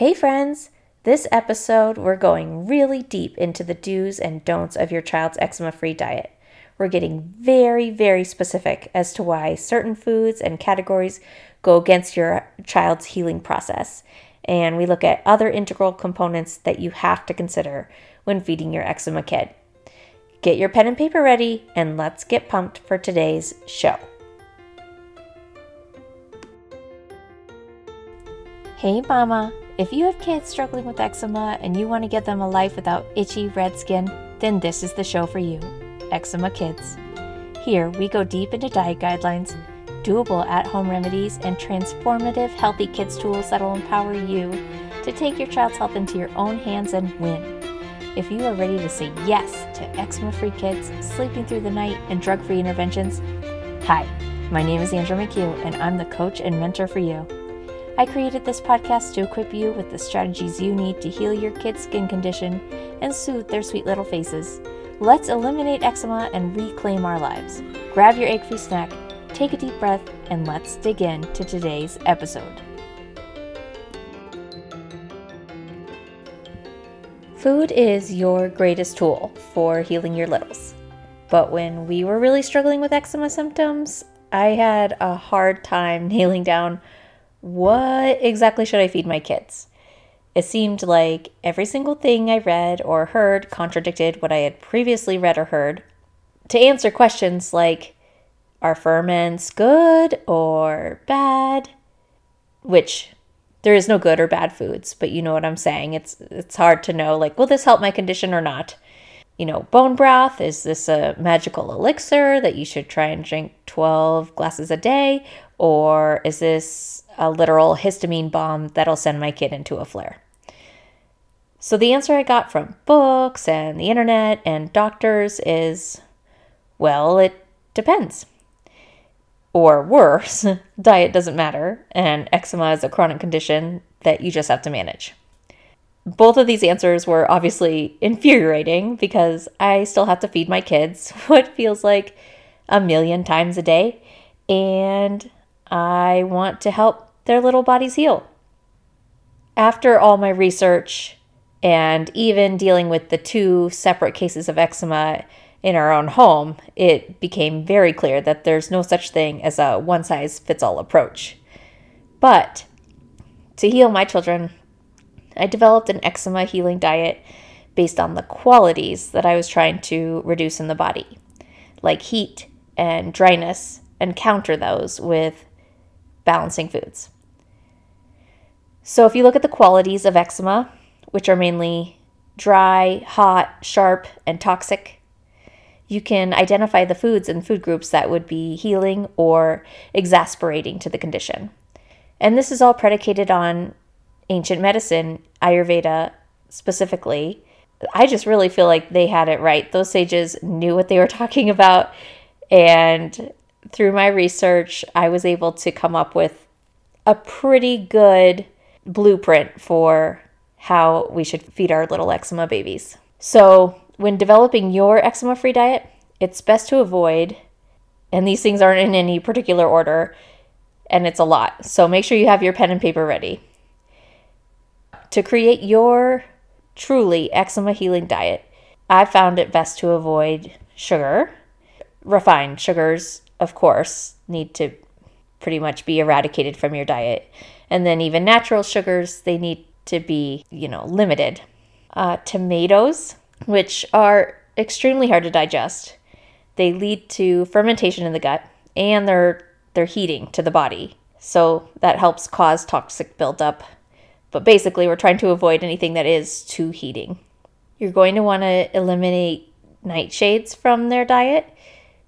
Hey, friends! This episode, we're going really deep into the do's and don'ts of your child's eczema free diet. We're getting very, very specific as to why certain foods and categories go against your child's healing process. And we look at other integral components that you have to consider when feeding your eczema kid. Get your pen and paper ready, and let's get pumped for today's show. Hey, Mama! If you have kids struggling with eczema and you want to get them a life without itchy red skin, then this is the show for you Eczema Kids. Here, we go deep into diet guidelines, doable at home remedies, and transformative healthy kids tools that'll empower you to take your child's health into your own hands and win. If you are ready to say yes to eczema free kids, sleeping through the night, and drug free interventions, hi, my name is Andrew McHugh, and I'm the coach and mentor for you. I created this podcast to equip you with the strategies you need to heal your kid's skin condition and soothe their sweet little faces. Let's eliminate eczema and reclaim our lives. Grab your egg free snack, take a deep breath, and let's dig in to today's episode. Food is your greatest tool for healing your littles. But when we were really struggling with eczema symptoms, I had a hard time nailing down what exactly should I feed my kids? It seemed like every single thing I read or heard contradicted what I had previously read or heard. To answer questions like, are ferments good or bad? Which there is no good or bad foods, but you know what I'm saying. It's it's hard to know like will this help my condition or not? You know, bone broth, is this a magical elixir that you should try and drink 12 glasses a day or is this a literal histamine bomb that'll send my kid into a flare. So the answer I got from books and the internet and doctors is well, it depends. Or worse, diet doesn't matter, and eczema is a chronic condition that you just have to manage. Both of these answers were obviously infuriating because I still have to feed my kids what feels like a million times a day, and I want to help their little bodies heal. After all my research and even dealing with the two separate cases of eczema in our own home, it became very clear that there's no such thing as a one size fits all approach. But to heal my children, I developed an eczema healing diet based on the qualities that I was trying to reduce in the body, like heat and dryness, and counter those with balancing foods. So, if you look at the qualities of eczema, which are mainly dry, hot, sharp, and toxic, you can identify the foods and food groups that would be healing or exasperating to the condition. And this is all predicated on ancient medicine, Ayurveda specifically. I just really feel like they had it right. Those sages knew what they were talking about. And through my research, I was able to come up with a pretty good blueprint for how we should feed our little eczema babies. So, when developing your eczema free diet, it's best to avoid, and these things aren't in any particular order, and it's a lot. So, make sure you have your pen and paper ready. To create your truly eczema healing diet, I found it best to avoid sugar. Refined sugars, of course, need to pretty much be eradicated from your diet. And then even natural sugars, they need to be, you know, limited. Uh, tomatoes, which are extremely hard to digest, they lead to fermentation in the gut and they're they're heating to the body. So that helps cause toxic buildup. But basically, we're trying to avoid anything that is too heating. You're going to want to eliminate nightshades from their diet,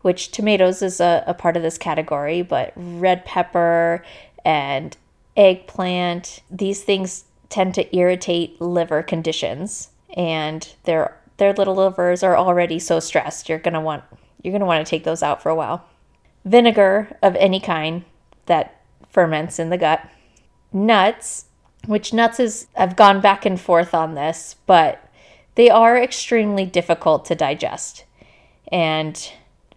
which tomatoes is a, a part of this category, but red pepper and eggplant, these things tend to irritate liver conditions and their their little livers are already so stressed. You're going to want you're going to want to take those out for a while. Vinegar of any kind that ferments in the gut. Nuts, which nuts is I've gone back and forth on this, but they are extremely difficult to digest. And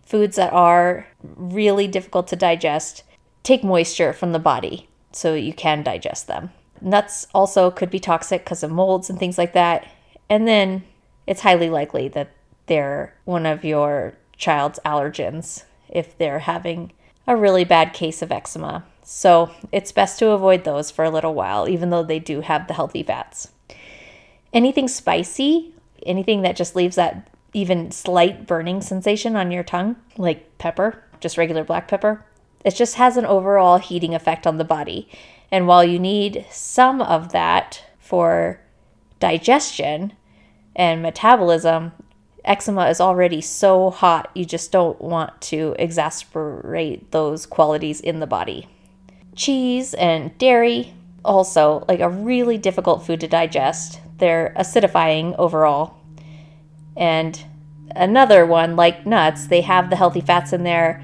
foods that are really difficult to digest take moisture from the body so you can digest them. Nuts also could be toxic because of molds and things like that. And then it's highly likely that they're one of your child's allergens if they're having a really bad case of eczema. So it's best to avoid those for a little while, even though they do have the healthy fats. Anything spicy, anything that just leaves that even slight burning sensation on your tongue, like pepper, just regular black pepper, it just has an overall heating effect on the body. And while you need some of that for digestion and metabolism, eczema is already so hot, you just don't want to exasperate those qualities in the body. Cheese and dairy, also like a really difficult food to digest. They're acidifying overall. And another one, like nuts, they have the healthy fats in there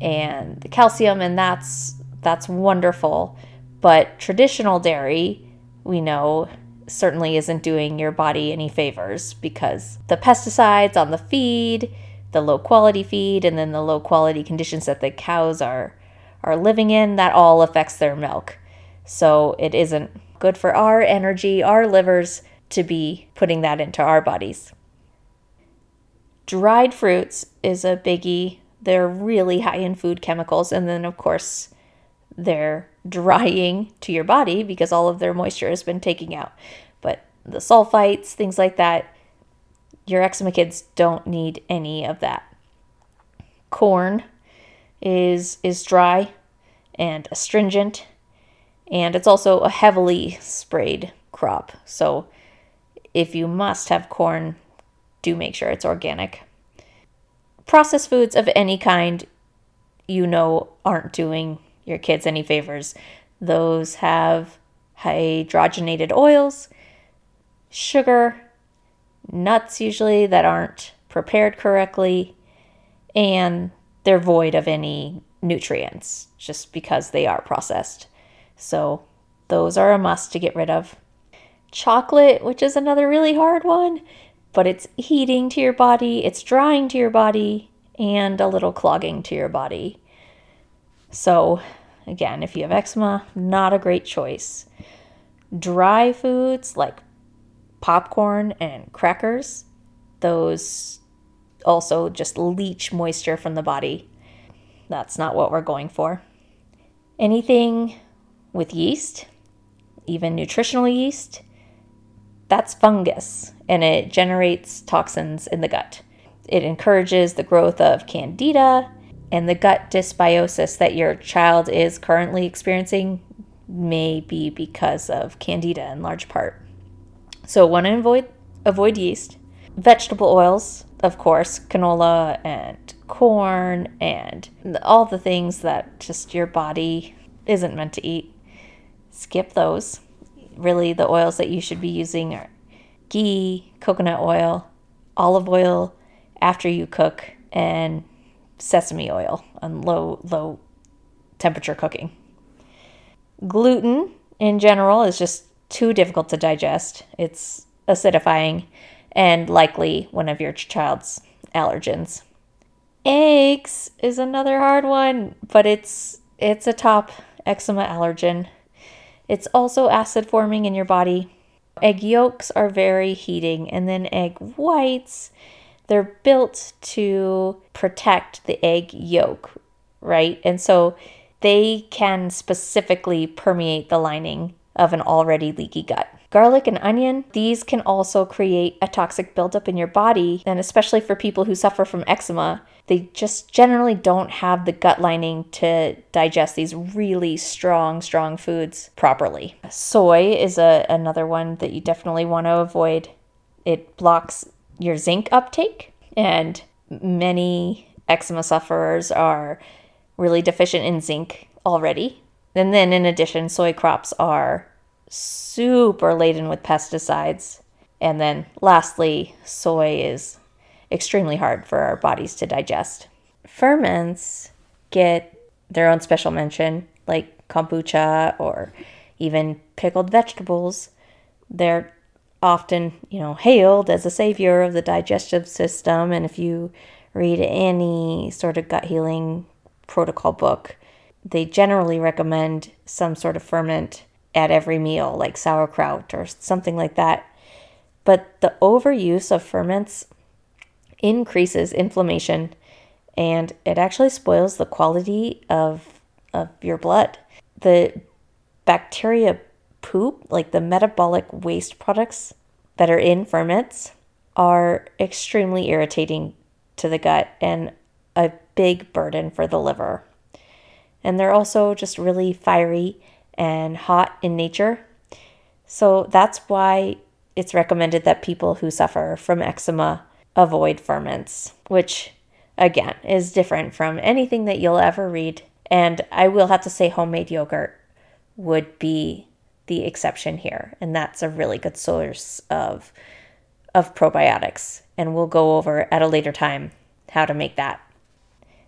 and the calcium, and that's that's wonderful. But traditional dairy, we know, certainly isn't doing your body any favors because the pesticides on the feed, the low quality feed, and then the low quality conditions that the cows are are living in, that all affects their milk. So it isn't good for our energy, our livers to be putting that into our bodies. Dried fruits is a biggie. They're really high in food chemicals and then of course they're drying to your body because all of their moisture has been taken out. But the sulfites, things like that, your eczema kids don't need any of that. Corn is is dry and astringent and it's also a heavily sprayed crop. So if you must have corn, do make sure it's organic. Processed foods of any kind you know aren't doing your kids any favors. Those have hydrogenated oils, sugar, nuts usually that aren't prepared correctly, and they're void of any nutrients just because they are processed. So, those are a must to get rid of. Chocolate, which is another really hard one, but it's heating to your body, it's drying to your body, and a little clogging to your body. So, again, if you have eczema, not a great choice. Dry foods like popcorn and crackers, those also just leach moisture from the body. That's not what we're going for. Anything with yeast, even nutritional yeast, that's fungus and it generates toxins in the gut. It encourages the growth of candida and the gut dysbiosis that your child is currently experiencing may be because of candida in large part. So want to avoid avoid yeast. Vegetable oils, of course, canola and corn and all the things that just your body isn't meant to eat. Skip those. Really, the oils that you should be using are ghee, coconut oil, olive oil after you cook, and sesame oil on low low temperature cooking. Gluten in general is just too difficult to digest. It's acidifying and likely one of your child's allergens. Eggs is another hard one, but it's it's a top eczema allergen. It's also acid forming in your body. Egg yolks are very heating and then egg whites they're built to protect the egg yolk, right? And so they can specifically permeate the lining of an already leaky gut. Garlic and onion, these can also create a toxic buildup in your body, and especially for people who suffer from eczema, they just generally don't have the gut lining to digest these really strong, strong foods properly. Soy is a, another one that you definitely want to avoid. It blocks your zinc uptake, and many eczema sufferers are really deficient in zinc already. And then, in addition, soy crops are super laden with pesticides. And then, lastly, soy is extremely hard for our bodies to digest. Ferments get their own special mention, like kombucha or even pickled vegetables. They're often, you know, hailed as a savior of the digestive system. And if you read any sort of gut healing protocol book, they generally recommend some sort of ferment at every meal, like sauerkraut or something like that. But the overuse of ferments increases inflammation and it actually spoils the quality of, of your blood. The bacteria poop, like the metabolic waste products that are in ferments, are extremely irritating to the gut and a big burden for the liver. And they're also just really fiery and hot in nature. So that's why it's recommended that people who suffer from eczema avoid ferments, which again is different from anything that you'll ever read. And I will have to say, homemade yogurt would be the exception here. And that's a really good source of, of probiotics. And we'll go over at a later time how to make that.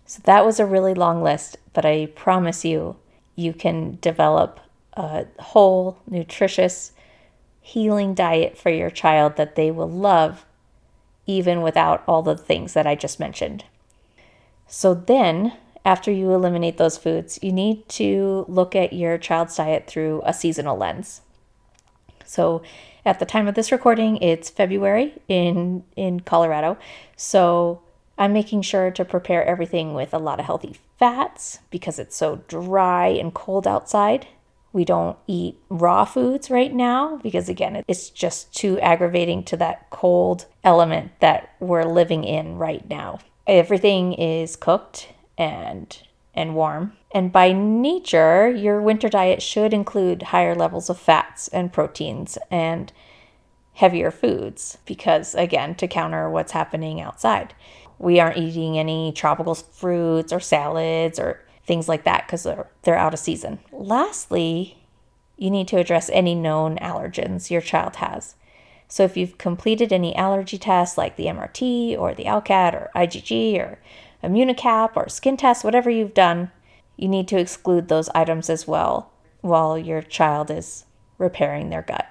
So that was a really long list, but I promise you, you can develop a whole, nutritious, healing diet for your child that they will love, even without all the things that I just mentioned. So then, after you eliminate those foods, you need to look at your child's diet through a seasonal lens. So, at the time of this recording, it's February in in Colorado. So, I'm making sure to prepare everything with a lot of healthy fats because it's so dry and cold outside. We don't eat raw foods right now because, again, it's just too aggravating to that cold element that we're living in right now. Everything is cooked and and warm. And by nature, your winter diet should include higher levels of fats and proteins and heavier foods because again, to counter what's happening outside we aren't eating any tropical fruits or salads or things like that because they're, they're out of season. Lastly, you need to address any known allergens your child has. So if you've completed any allergy tests like the MRT or the ALCAT or IgG or ImmunoCAP or skin test, whatever you've done, you need to exclude those items as well while your child is repairing their gut.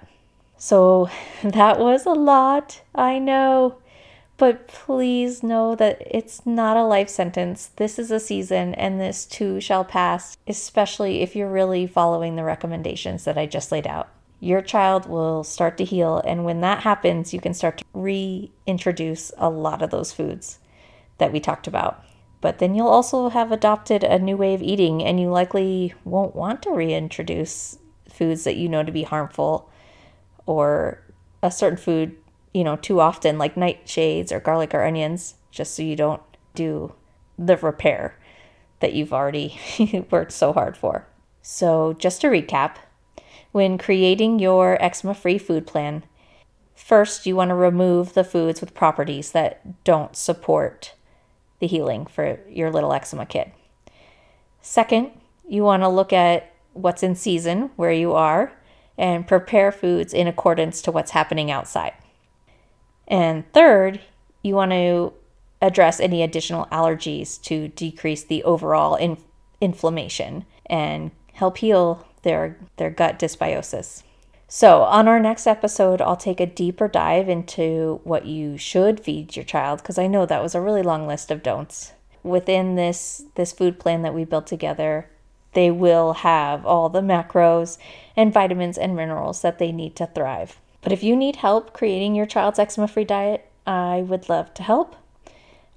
So that was a lot, I know. But please know that it's not a life sentence. This is a season, and this too shall pass, especially if you're really following the recommendations that I just laid out. Your child will start to heal, and when that happens, you can start to reintroduce a lot of those foods that we talked about. But then you'll also have adopted a new way of eating, and you likely won't want to reintroduce foods that you know to be harmful or a certain food you know, too often, like nightshades or garlic or onions, just so you don't do the repair that you've already worked so hard for. So, just to recap, when creating your eczema free food plan, first you want to remove the foods with properties that don't support the healing for your little eczema kid. Second, you want to look at what's in season where you are and prepare foods in accordance to what's happening outside. And third, you want to address any additional allergies to decrease the overall in- inflammation and help heal their, their gut dysbiosis. So, on our next episode, I'll take a deeper dive into what you should feed your child because I know that was a really long list of don'ts. Within this this food plan that we built together, they will have all the macros and vitamins and minerals that they need to thrive. But if you need help creating your child's eczema free diet, I would love to help.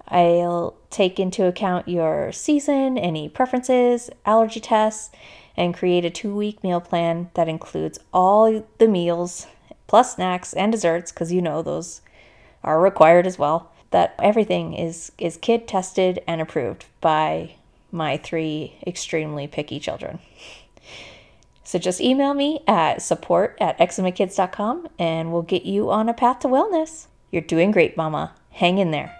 I'll take into account your season, any preferences, allergy tests, and create a two week meal plan that includes all the meals plus snacks and desserts, because you know those are required as well. That everything is, is kid tested and approved by my three extremely picky children. So just email me at support at eczemakids.com and we'll get you on a path to wellness. You're doing great, Mama. Hang in there.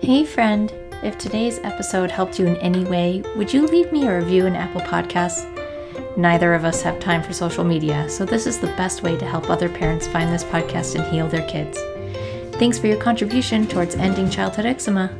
Hey, friend. If today's episode helped you in any way, would you leave me a review in Apple Podcasts? Neither of us have time for social media, so this is the best way to help other parents find this podcast and heal their kids. Thanks for your contribution towards ending childhood eczema.